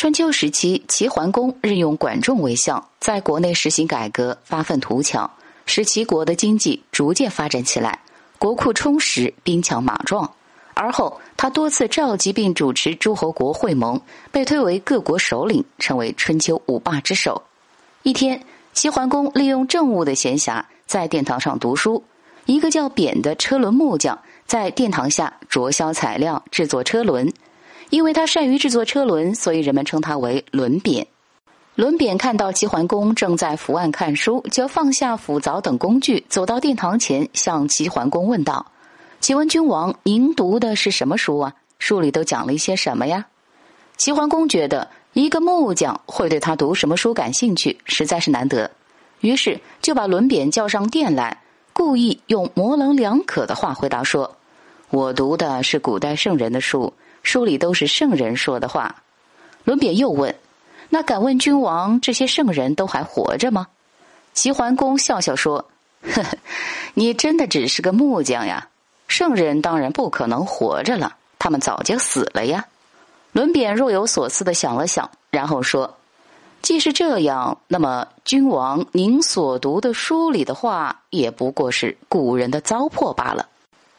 春秋时期，齐桓公任用管仲为相，在国内实行改革，发愤图强，使齐国的经济逐渐发展起来，国库充实，兵强马壮。而后，他多次召集并主持诸侯国会盟，被推为各国首领，成为春秋五霸之首。一天，齐桓公利用政务的闲暇，在殿堂上读书。一个叫扁的车轮木匠在殿堂下琢削材料，制作车轮。因为他善于制作车轮，所以人们称他为轮扁。轮扁看到齐桓公正在伏案看书，就放下斧凿等工具，走到殿堂前，向齐桓公问道：“请问君王，您读的是什么书啊？书里都讲了一些什么呀？”齐桓公觉得一个木匠会对他读什么书感兴趣，实在是难得，于是就把轮扁叫上殿来，故意用模棱两可的话回答说：“我读的是古代圣人的书。”书里都是圣人说的话。伦扁又问：“那敢问君王，这些圣人都还活着吗？”齐桓公笑笑说：“呵呵，你真的只是个木匠呀！圣人当然不可能活着了，他们早就死了呀。”伦扁若有所思的想了想，然后说：“既是这样，那么君王您所读的书里的话，也不过是古人的糟粕罢了。”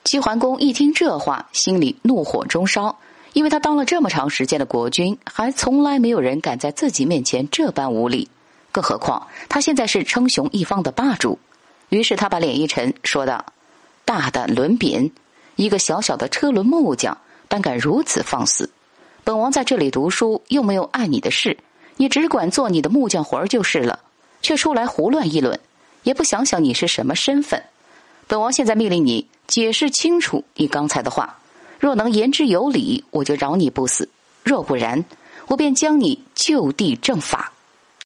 齐桓公一听这话，心里怒火中烧。因为他当了这么长时间的国君，还从来没有人敢在自己面前这般无礼，更何况他现在是称雄一方的霸主。于是他把脸一沉，说道：“大胆轮扁，一个小小的车轮木匠，胆敢如此放肆！本王在这里读书，又没有碍你的事，你只管做你的木匠活儿就是了，却出来胡乱议论，也不想想你是什么身份。本王现在命令你解释清楚你刚才的话。”若能言之有理，我就饶你不死；若不然，我便将你就地正法。